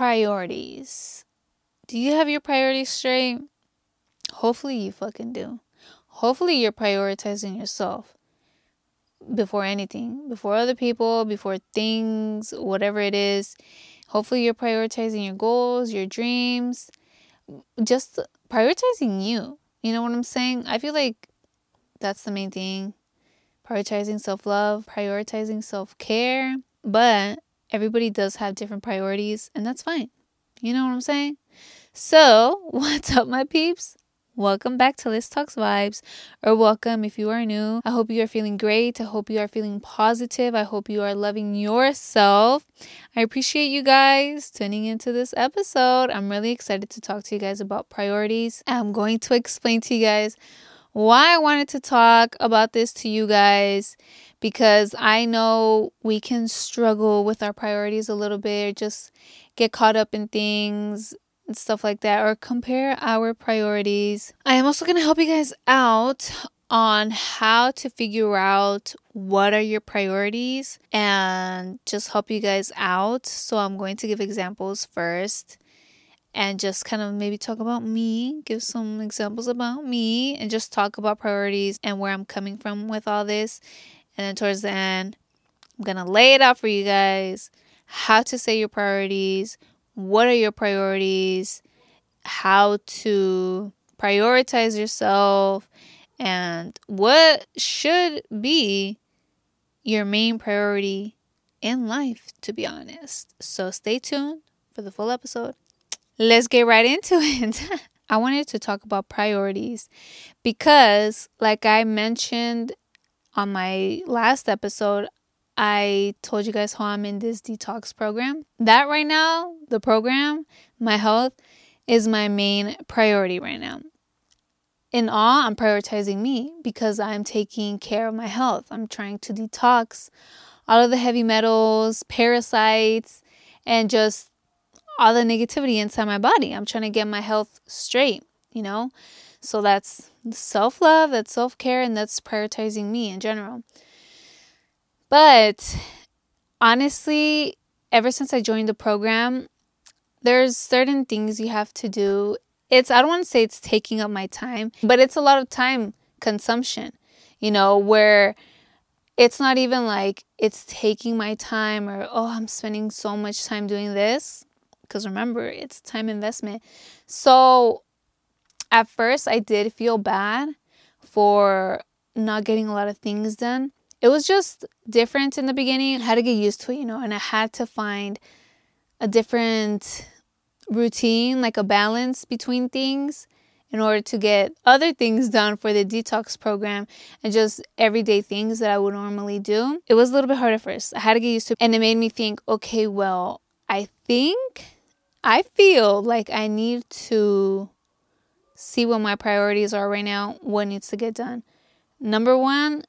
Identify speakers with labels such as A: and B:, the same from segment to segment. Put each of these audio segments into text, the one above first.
A: priorities. Do you have your priorities straight? Hopefully, you fucking do. Hopefully, you're prioritizing yourself before anything, before other people, before things, whatever it is. Hopefully, you're prioritizing your goals, your dreams, just prioritizing you. You know what I'm saying? I feel like that's the main thing. Prioritizing self love, prioritizing self care. But everybody does have different priorities, and that's fine. You know what I'm saying? So, what's up, my peeps? Welcome back to Lis Talks Vibes, or welcome if you are new. I hope you are feeling great. I hope you are feeling positive. I hope you are loving yourself. I appreciate you guys tuning into this episode. I'm really excited to talk to you guys about priorities. I'm going to explain to you guys why I wanted to talk about this to you guys because I know we can struggle with our priorities a little bit, or just get caught up in things and stuff like that, or compare our priorities. I am also going to help you guys out on how to figure out what are your priorities and just help you guys out. So, I'm going to give examples first and just kind of maybe talk about me, give some examples about me, and just talk about priorities and where I'm coming from with all this. And then towards the end, I'm going to lay it out for you guys how to say your priorities, what are your priorities, how to prioritize yourself, and what should be your main priority in life, to be honest. So stay tuned for the full episode. Let's get right into it. I wanted to talk about priorities because, like I mentioned on my last episode, I told you guys how I'm in this detox program. That right now, the program, my health, is my main priority right now. In all, I'm prioritizing me because I'm taking care of my health. I'm trying to detox all of the heavy metals, parasites, and just all the negativity inside my body. I'm trying to get my health straight, you know? So that's self love, that's self care, and that's prioritizing me in general. But honestly, ever since I joined the program, there's certain things you have to do. It's I don't want to say it's taking up my time, but it's a lot of time consumption, you know, where it's not even like it's taking my time or oh, I'm spending so much time doing this because remember, it's time investment. So at first I did feel bad for not getting a lot of things done it was just different in the beginning. I had to get used to it, you know, and I had to find a different routine, like a balance between things in order to get other things done for the detox program and just everyday things that I would normally do. It was a little bit hard at first. I had to get used to it and it made me think, okay, well, I think I feel like I need to see what my priorities are right now, what needs to get done. Number one,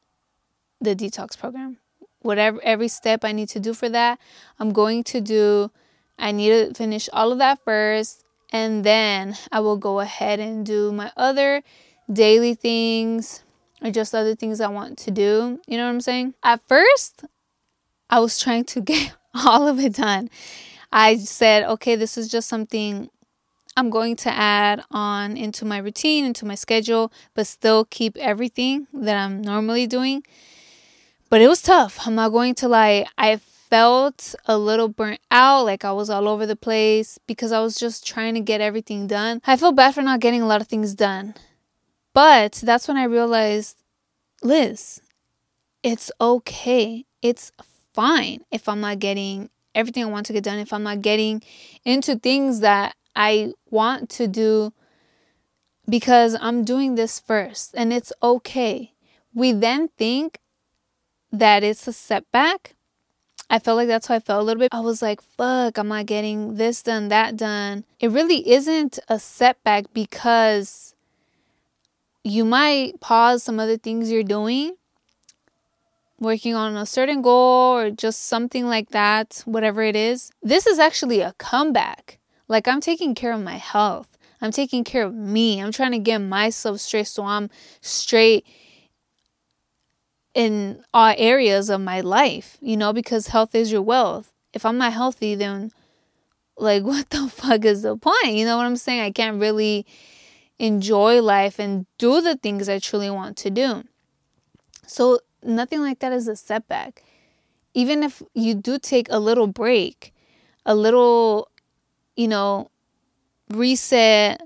A: the detox program. Whatever every step I need to do for that, I'm going to do. I need to finish all of that first and then I will go ahead and do my other daily things or just other things I want to do. You know what I'm saying? At first, I was trying to get all of it done. I said, okay, this is just something I'm going to add on into my routine, into my schedule, but still keep everything that I'm normally doing. But it was tough. I'm not going to lie. I felt a little burnt out, like I was all over the place because I was just trying to get everything done. I feel bad for not getting a lot of things done. But that's when I realized, Lis, it's okay. It's fine if I'm not getting everything I want to get done, if I'm not getting into things that I want to do because I'm doing this first and it's okay. We then think that it's a setback. I felt like that's how I felt a little bit. I was like, fuck, I'm not getting this done, that done. It really isn't a setback because you might pause some other things you're doing, working on a certain goal or just something like that, whatever it is. This is actually a comeback. Like, I'm taking care of my health, I'm taking care of me. I'm trying to get myself straight so I'm straight in all areas of my life, you know, because health is your wealth. If I'm not healthy, then like what the fuck is the point? You know what I'm saying? I can't really enjoy life and do the things I truly want to do. So nothing like that is a setback. Even if you do take a little break, a little, you know, reset,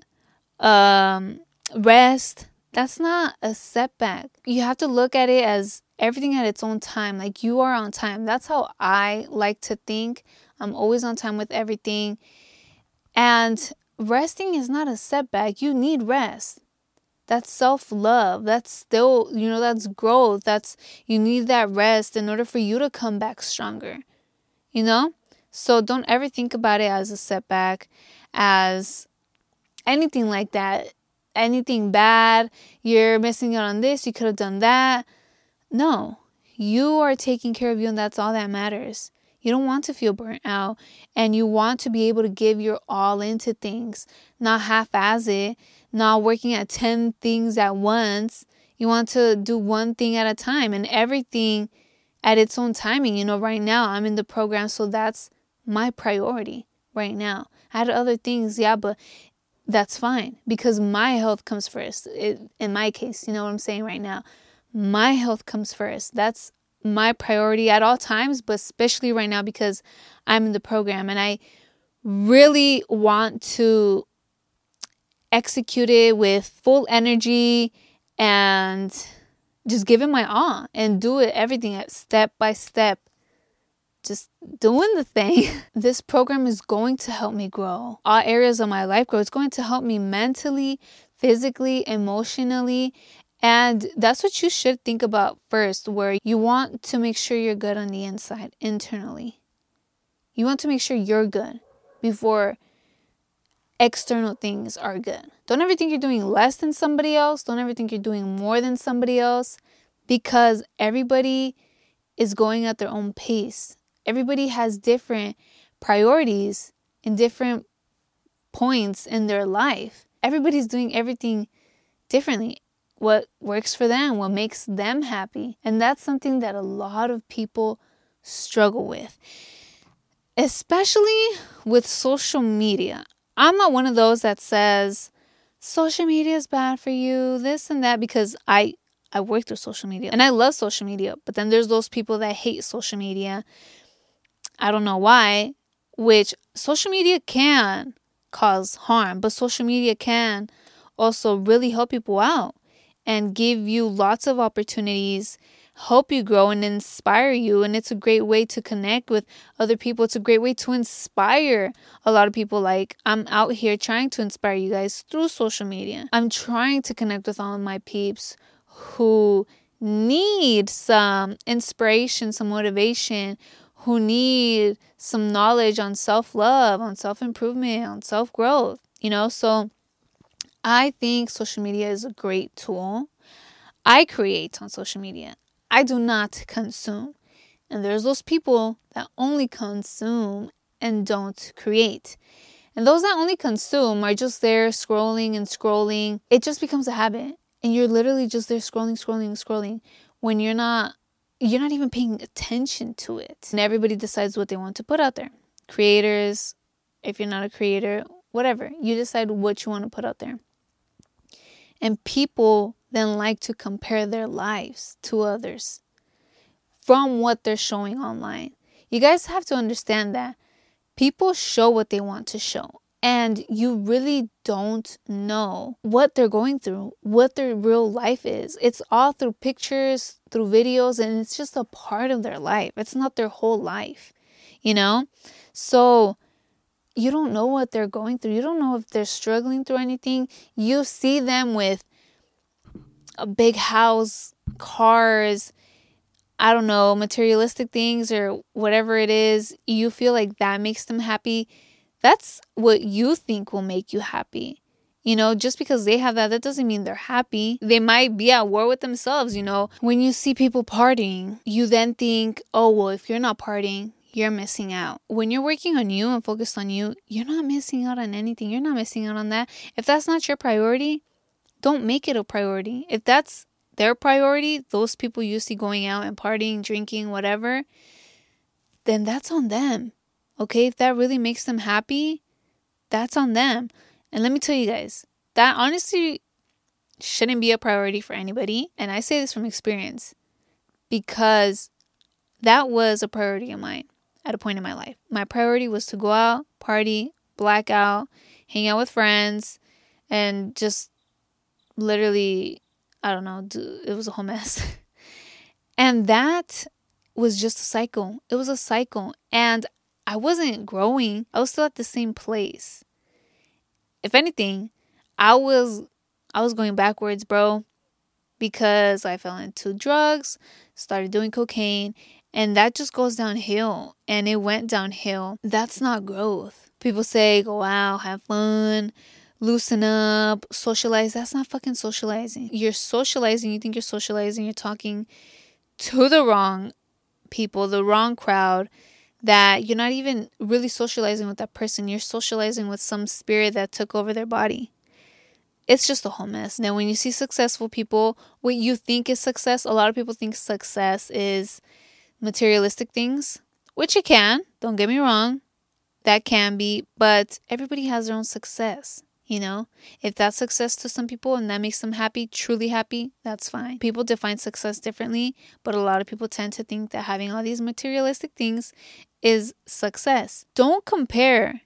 A: um, rest, that's not a setback. You have to look at it as everything at its own time. Like you are on time. That's how I like to think. I'm always on time with everything. And resting is not a setback. You need rest. That's self love. That's still, you know, that's growth. That's, you need that rest in order for you to come back stronger, you know? So don't ever think about it as a setback, as anything like that. Anything bad. You're missing out on this. You could have done that. No, you are taking care of you, and that's all that matters. You don't want to feel burnt out, and you want to be able to give your all into things, not half as it, not working at 10 things at once. You want to do one thing at a time and everything at its own timing. You know, right now I'm in the program, so that's my priority right now. I had other things, yeah, but that's fine because my health comes first. It, in my case, you know what I'm saying right now my health comes first. That's my priority at all times, but especially right now because I'm in the program and I really want to execute it with full energy and just give it my all and do it everything step by step just doing the thing. this program is going to help me grow. All areas of my life grow. It's going to help me mentally, physically, emotionally, and that's what you should think about first, where you want to make sure you're good on the inside, internally. You want to make sure you're good before external things are good. Don't ever think you're doing less than somebody else. Don't ever think you're doing more than somebody else because everybody is going at their own pace. Everybody has different priorities in different points in their life. Everybody's doing everything differently what works for them, what makes them happy. And that's something that a lot of people struggle with, especially with social media. I'm not one of those that says social media is bad for you, this and that, because I I work through social media and I love social media. But then there's those people that hate social media. I don't know why, which social media can cause harm, but social media can also really help people out and give you lots of opportunities, help you grow and inspire you. And it's a great way to connect with other people. It's a great way to inspire a lot of people. Like, I'm out here trying to inspire you guys through social media. I'm trying to connect with all of my peeps who need some inspiration, some motivation, who need some knowledge on self love, on self improvement, on self growth, you know? So, I think social media is a great tool. I create on social media. I do not consume. And there's those people that only consume and don't create. And those that only consume are just there scrolling and scrolling. It just becomes a habit. And you're literally just there scrolling, scrolling, scrolling when you're not you're not even paying attention to it. And everybody decides what they want to put out there. Creators, if you're not a creator, whatever. You decide what you want to put out there. And people then like to compare their lives to others from what they're showing online. You guys have to understand that people show what they want to show. And you really don't know what they're going through, what their real life is. It's all through pictures, through videos, and it's just a part of their life. It's not their whole life, you know? So you don't know what they're going through. You don't know if they're struggling through anything. You see them with a big house, cars, I don't know, materialistic things or whatever it is. You feel like that makes them happy. That's what you think will make you happy. You know, just because they have that, that doesn't mean they're happy. They might be at war with themselves, you know. When you see people partying, you then think, oh, well, if you're not partying, you're missing out. When you're working on you and focused on you, you're not missing out on anything. You're not missing out on that. If that's not your priority, don't make it a priority. If that's their priority, those people you see going out and partying, drinking, whatever, then that's on them. Okay, if that really makes them happy, that's on them. And let me tell you guys, that honestly shouldn't be a priority for anybody. And I say this from experience because that was a priority of mine at a point in my life. My priority was to go out, party, blackout, hang out with friends, and just literally, I don't know, do, it was a whole mess. and that was just a cycle. It was a cycle. And I wasn't growing, I was still at the same place. If anything, I was I was going backwards, bro, because I fell into drugs, started doing cocaine, and that just goes downhill. And it went downhill. That's not growth. People say, go out, have fun, loosen up, socialize. That's not fucking socializing. You're socializing, you think you're socializing, you're talking to the wrong people, the wrong crowd, that you're not even really socializing with that person. You're socializing with some spirit that took over their body. It's just a whole mess. Now, when you see successful people, what you think is success, a lot of people think success is materialistic things, which it can, don't get me wrong, that can be, but everybody has their own success. You know, if that's success to some people and that makes them happy, truly happy, that's fine. People define success differently, but a lot of people tend to think that having all these materialistic things is success. Don't compare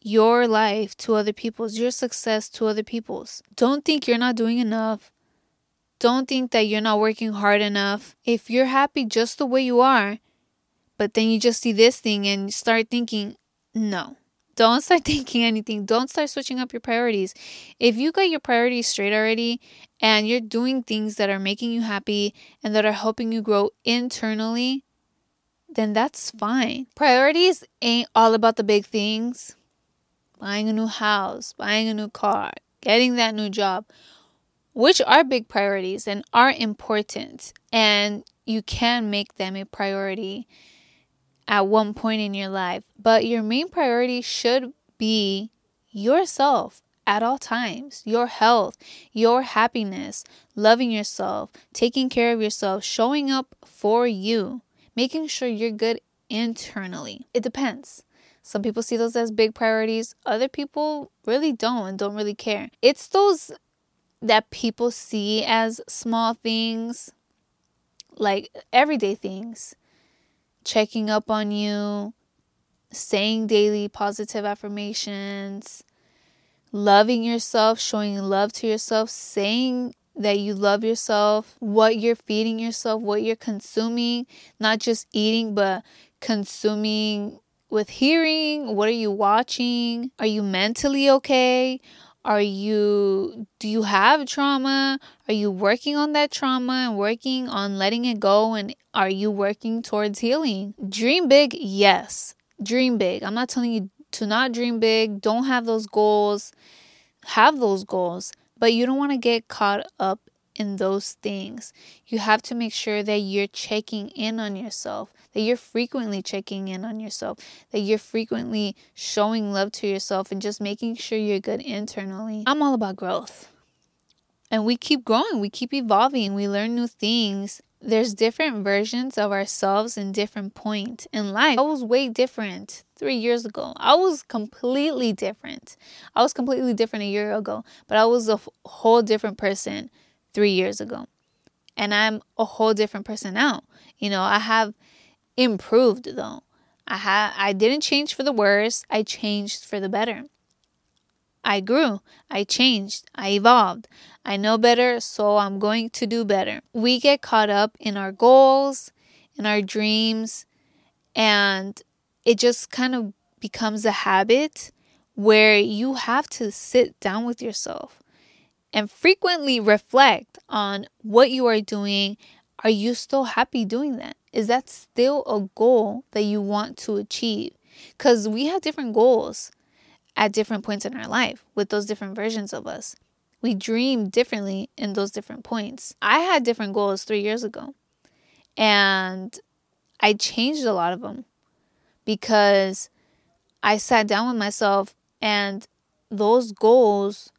A: your life to other people's, your success to other people's. Don't think you're not doing enough. Don't think that you're not working hard enough. If you're happy just the way you are, but then you just see this thing and start thinking, no, don't start thinking anything. Don't start switching up your priorities. If you got your priorities straight already and you're doing things that are making you happy and that are helping you grow internally, then that's fine. Priorities ain't all about the big things buying a new house, buying a new car, getting that new job which are big priorities and are important, and you can make them a priority at one point in your life. But your main priority should be yourself at all times your health, your happiness, loving yourself, taking care of yourself, showing up for you, making sure you're good internally. It depends. Some people see those as big priorities, other people really don't and don't really care. It's those that people see as small things, like everyday things, checking up on you, saying daily positive affirmations, loving yourself, showing love to yourself, saying that you love yourself, what you're feeding yourself, what you're consuming, not just eating, but consuming with hearing. What are you watching? Are you mentally okay? Are you, do you have trauma? Are you working on that trauma and working on letting it go? And are you working towards healing? Dream big, yes. Dream big. I'm not telling you to not dream big. Don't have those goals. Have those goals. But you don't want to get caught up in those things. You have to make sure that you're checking in on yourself, that you're frequently checking in on yourself, that you're frequently showing love to yourself and just making sure you're good internally. I'm all about growth. And we keep growing, we keep evolving, we learn new things. There's different versions of ourselves in different points in life. I was way different three years ago. I was completely different. I was completely different a year ago, but I was a whole different person three years ago. And I'm a whole different person now. You know, I have improved though. I ha- I didn't change for the worse, I changed for the better. I grew, I changed, I evolved. I know better, so I'm going to do better. We get caught up in our goals, in our dreams, and it just kind of becomes a habit where you have to sit down with yourself and frequently reflect on what you are doing. Are you still happy doing that? Is that still a goal that you want to achieve? Because we have different goals at different points in our life with those different versions of us. We dream differently in those different points. I had different goals three years ago, and I changed a lot of them because I sat down with myself and those goals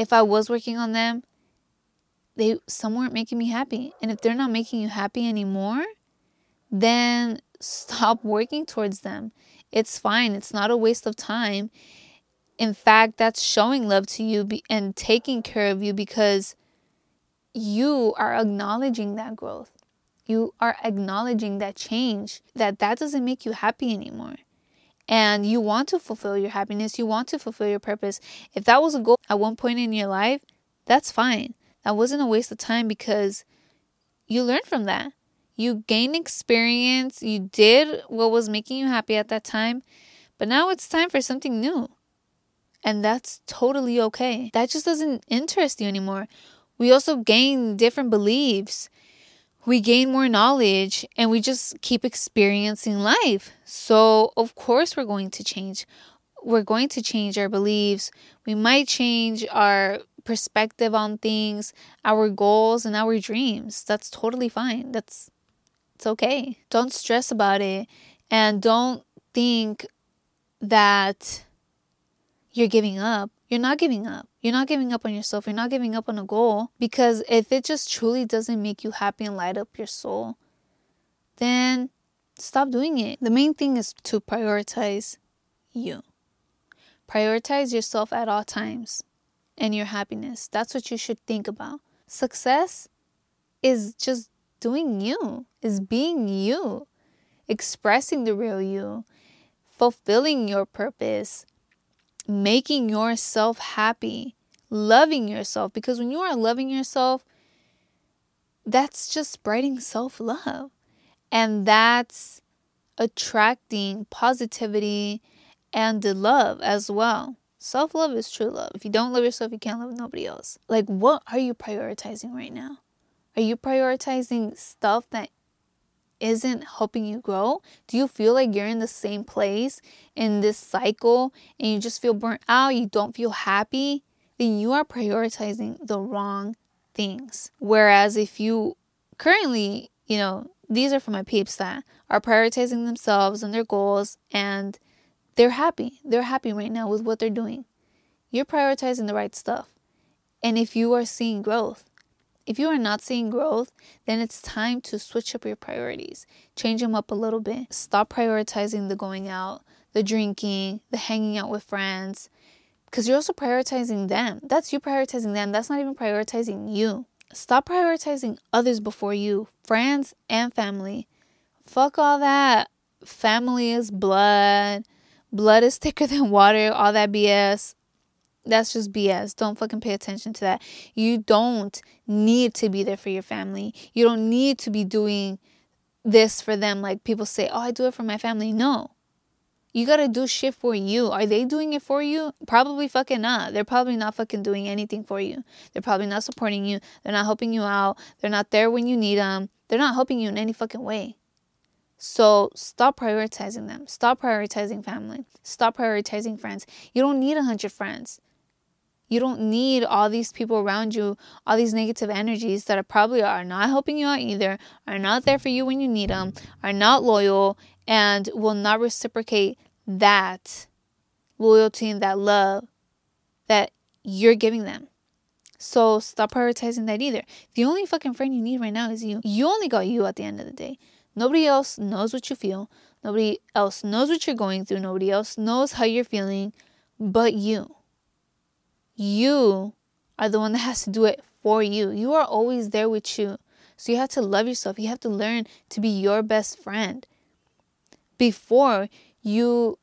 A: if I was working on them, they some weren't making me happy. And if they're not making you happy anymore, then stop working towards them. It's fine. It's not a waste of time. In fact, that's showing love to you and taking care of you because you are acknowledging that growth. You are acknowledging that change, that that doesn't make you happy anymore. And you want to fulfill your happiness, you want to fulfill your purpose. If that was a goal at one point in your life, that's fine. That wasn't a waste of time because you learned from that. You gained experience, you did what was making you happy at that time, but now it's time for something new. And that's totally okay. That just doesn't interest you anymore. We also gain different beliefs. We gain more knowledge and we just keep experiencing life. So, of course, we're going to change. We're going to change our beliefs. We might change our perspective on things, our goals, and our dreams. That's totally fine. That's it's okay. Don't stress about it and don't think that you're giving up. You're not giving up. You're not giving up on yourself. You're not giving up on a goal because if it just truly doesn't make you happy and light up your soul, then stop doing it. The main thing is to prioritize you. Prioritize yourself at all times and your happiness. That's what you should think about. Success is just doing you, is being you, expressing the real you, fulfilling your purpose, making yourself happy, loving yourself. Because when you are loving yourself, that's just spreading self love. And that's attracting positivity and the love as well. Self love is true love. If you don't love yourself, you can't love nobody else. Like, what are you prioritizing right now? Are you prioritizing stuff that isn't helping you grow? Do you feel like you're in the same place in this cycle and you just feel burnt out? You don't feel happy? Then you are prioritizing the wrong things. Whereas if you currently, you know, these are for my peeps that are prioritizing themselves and their goals and they're happy. They're happy right now with what they're doing. You're prioritizing the right stuff. And if you are seeing growth, if you are not seeing growth, then it's time to switch up your priorities. Change them up a little bit. Stop prioritizing the going out, the drinking, the hanging out with friends, because you're also prioritizing them. That's you prioritizing them. That's not even prioritizing you. Stop prioritizing others before you, friends and family. Fuck all that. Family is blood. Blood is thicker than water, all that BS. That's just BS. Don't fucking pay attention to that. You don't need to be there for your family. You don't need to be doing this for them. Like people say, oh, I do it for my family. No. You gotta do shit for you. Are they doing it for you? Probably fucking not. They're probably not fucking doing anything for you. They're probably not supporting you. They're not helping you out. They're not there when you need them. They're not helping you in any fucking way. So stop prioritizing them. Stop prioritizing family. Stop prioritizing friends. You don't need a hundred friends. You don't need all these people around you, all these negative energies that are probably are not helping you out either, are not there for you when you need them, are not loyal, and will not reciprocate that loyalty and that love that you're giving them. So stop prioritizing that either. The only fucking friend you need right now is you. You only got you at the end of the day. Nobody else knows what you feel. Nobody else knows what you're going through. Nobody else knows how you're feeling but you. You are the one that has to do it for you. You are always there with you. So you have to love yourself. You have to learn to be your best friend before you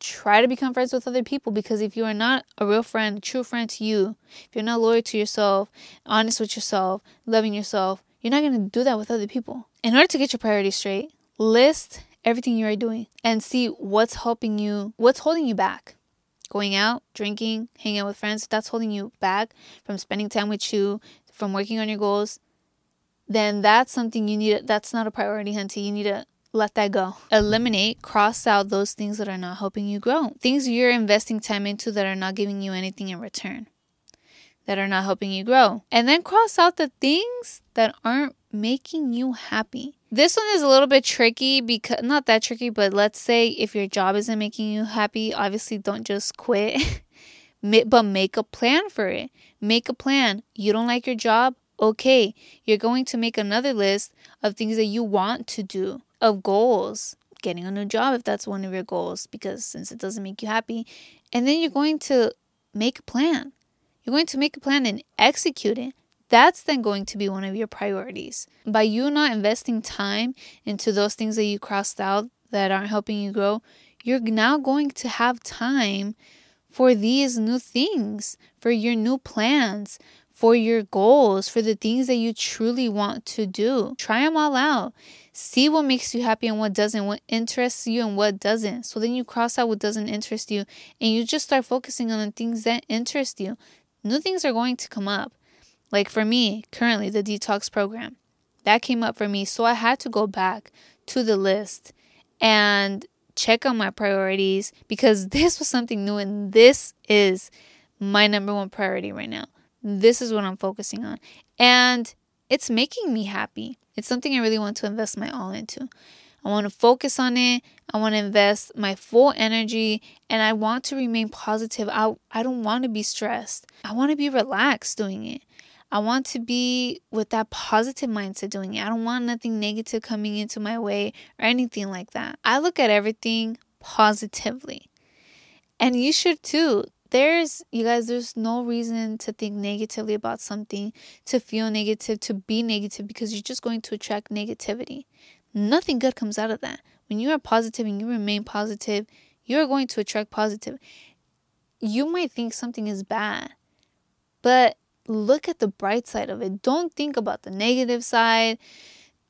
A: try to become friends with other people because if you are not a real friend, a true friend to you, if you're not loyal to yourself, honest with yourself, loving yourself, you're not going to do that with other people. In order to get your priorities straight, list everything you are doing and see what's helping you, what's holding you back going out, drinking, hanging out with friends, if that's holding you back from spending time with you, from working on your goals, then that's something you need. That's not a priority, Hunty. You need to let that go. Eliminate, cross out those things that are not helping you grow. Things you're investing time into that are not giving you anything in return, that are not helping you grow. And then cross out the things that aren't making you happy. This one is a little bit tricky because not that tricky, but let's say if your job isn't making you happy, obviously don't just quit, but make a plan for it. Make a plan. You don't like your job? Okay, you're going to make another list of things that you want to do, of goals, getting a new job if that's one of your goals, because since it doesn't make you happy. And then you're going to make a plan. You're going to make a plan and execute it. That's then going to be one of your priorities. By you not investing time into those things that you crossed out that aren't helping you grow, you're now going to have time for these new things, for your new plans, for your goals, for the things that you truly want to do. Try them all out. See what makes you happy and what doesn't, what interests you and what doesn't. So then you cross out what doesn't interest you and you just start focusing on the things that interest you. New things are going to come up. Like for me, currently, the detox program. That came up for me. So I had to go back to the list and check on my priorities because this was something new and this is my number one priority right now. This is what I'm focusing on. And it's making me happy. It's something I really want to invest my all into. I want to focus on it. I want to invest my full energy and I want to remain positive. I, I don't want to be stressed. I want to be relaxed doing it. I want to be with that positive mindset doing it. I don't want nothing negative coming into my way or anything like that. I look at everything positively. And you should too. There's, you guys, there's no reason to think negatively about something, to feel negative, to be negative, because you're just going to attract negativity. Nothing good comes out of that. When you are positive and you remain positive, you're going to attract positive. You might think something is bad, but look at the bright side of it. Don't think about the negative side,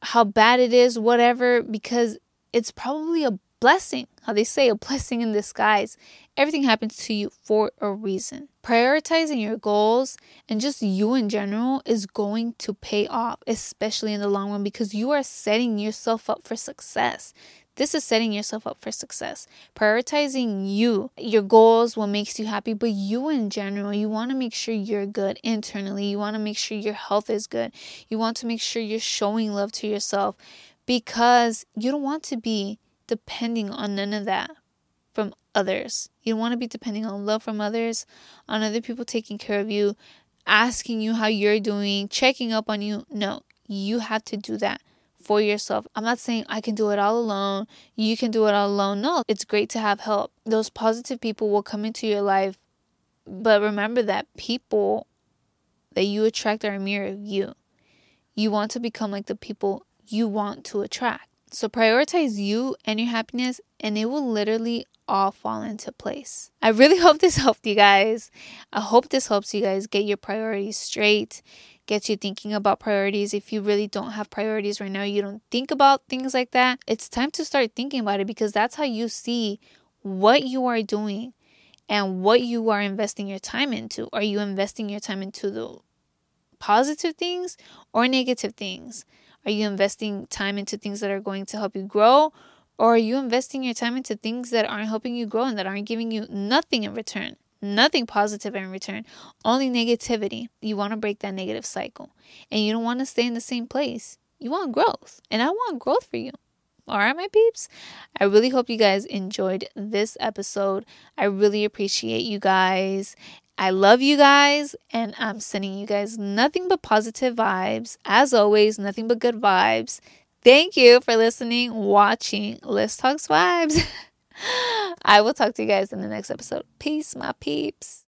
A: how bad it is, whatever, because it's probably a blessing. How they say, a blessing in disguise. Everything happens to you for a reason. Prioritizing your goals and just you in general is going to pay off, especially in the long run, because you are setting yourself up for success. This is setting yourself up for success. Prioritizing you, your goals, what makes you happy, but you in general, you want to make sure you're good internally. You want to make sure your health is good. You want to make sure you're showing love to yourself because you don't want to be depending on none of that from others. You don't want to be depending on love from others, on other people taking care of you, asking you how you're doing, checking up on you. No, you have to do that for yourself. I'm not saying I can do it all alone. You can do it all alone. No, it's great to have help. Those positive people will come into your life. But remember that people that you attract are a mirror of you. You want to become like the people you want to attract. So prioritize you and your happiness, and it will literally all fall into place. I really hope this helped you guys. I hope this helps you guys get your priorities straight gets you thinking about priorities. If you really don't have priorities right now, you don't think about things like that, it's time to start thinking about it because that's how you see what you are doing and what you are investing your time into. Are you investing your time into the positive things or negative things? Are you investing time into things that are going to help you grow? Or are you investing your time into things that aren't helping you grow and that aren't giving you nothing in return? Nothing positive in return, only negativity. You want to break that negative cycle and you don't want to stay in the same place. You want growth, and I want growth for you. All right, my peeps. I really hope you guys enjoyed this episode. I really appreciate you guys. I love you guys, and I'm sending you guys nothing but positive vibes. As always, nothing but good vibes. Thank you for listening, watching Lis Talks Vibes. I will talk to you guys in the next episode. Peace, my peeps.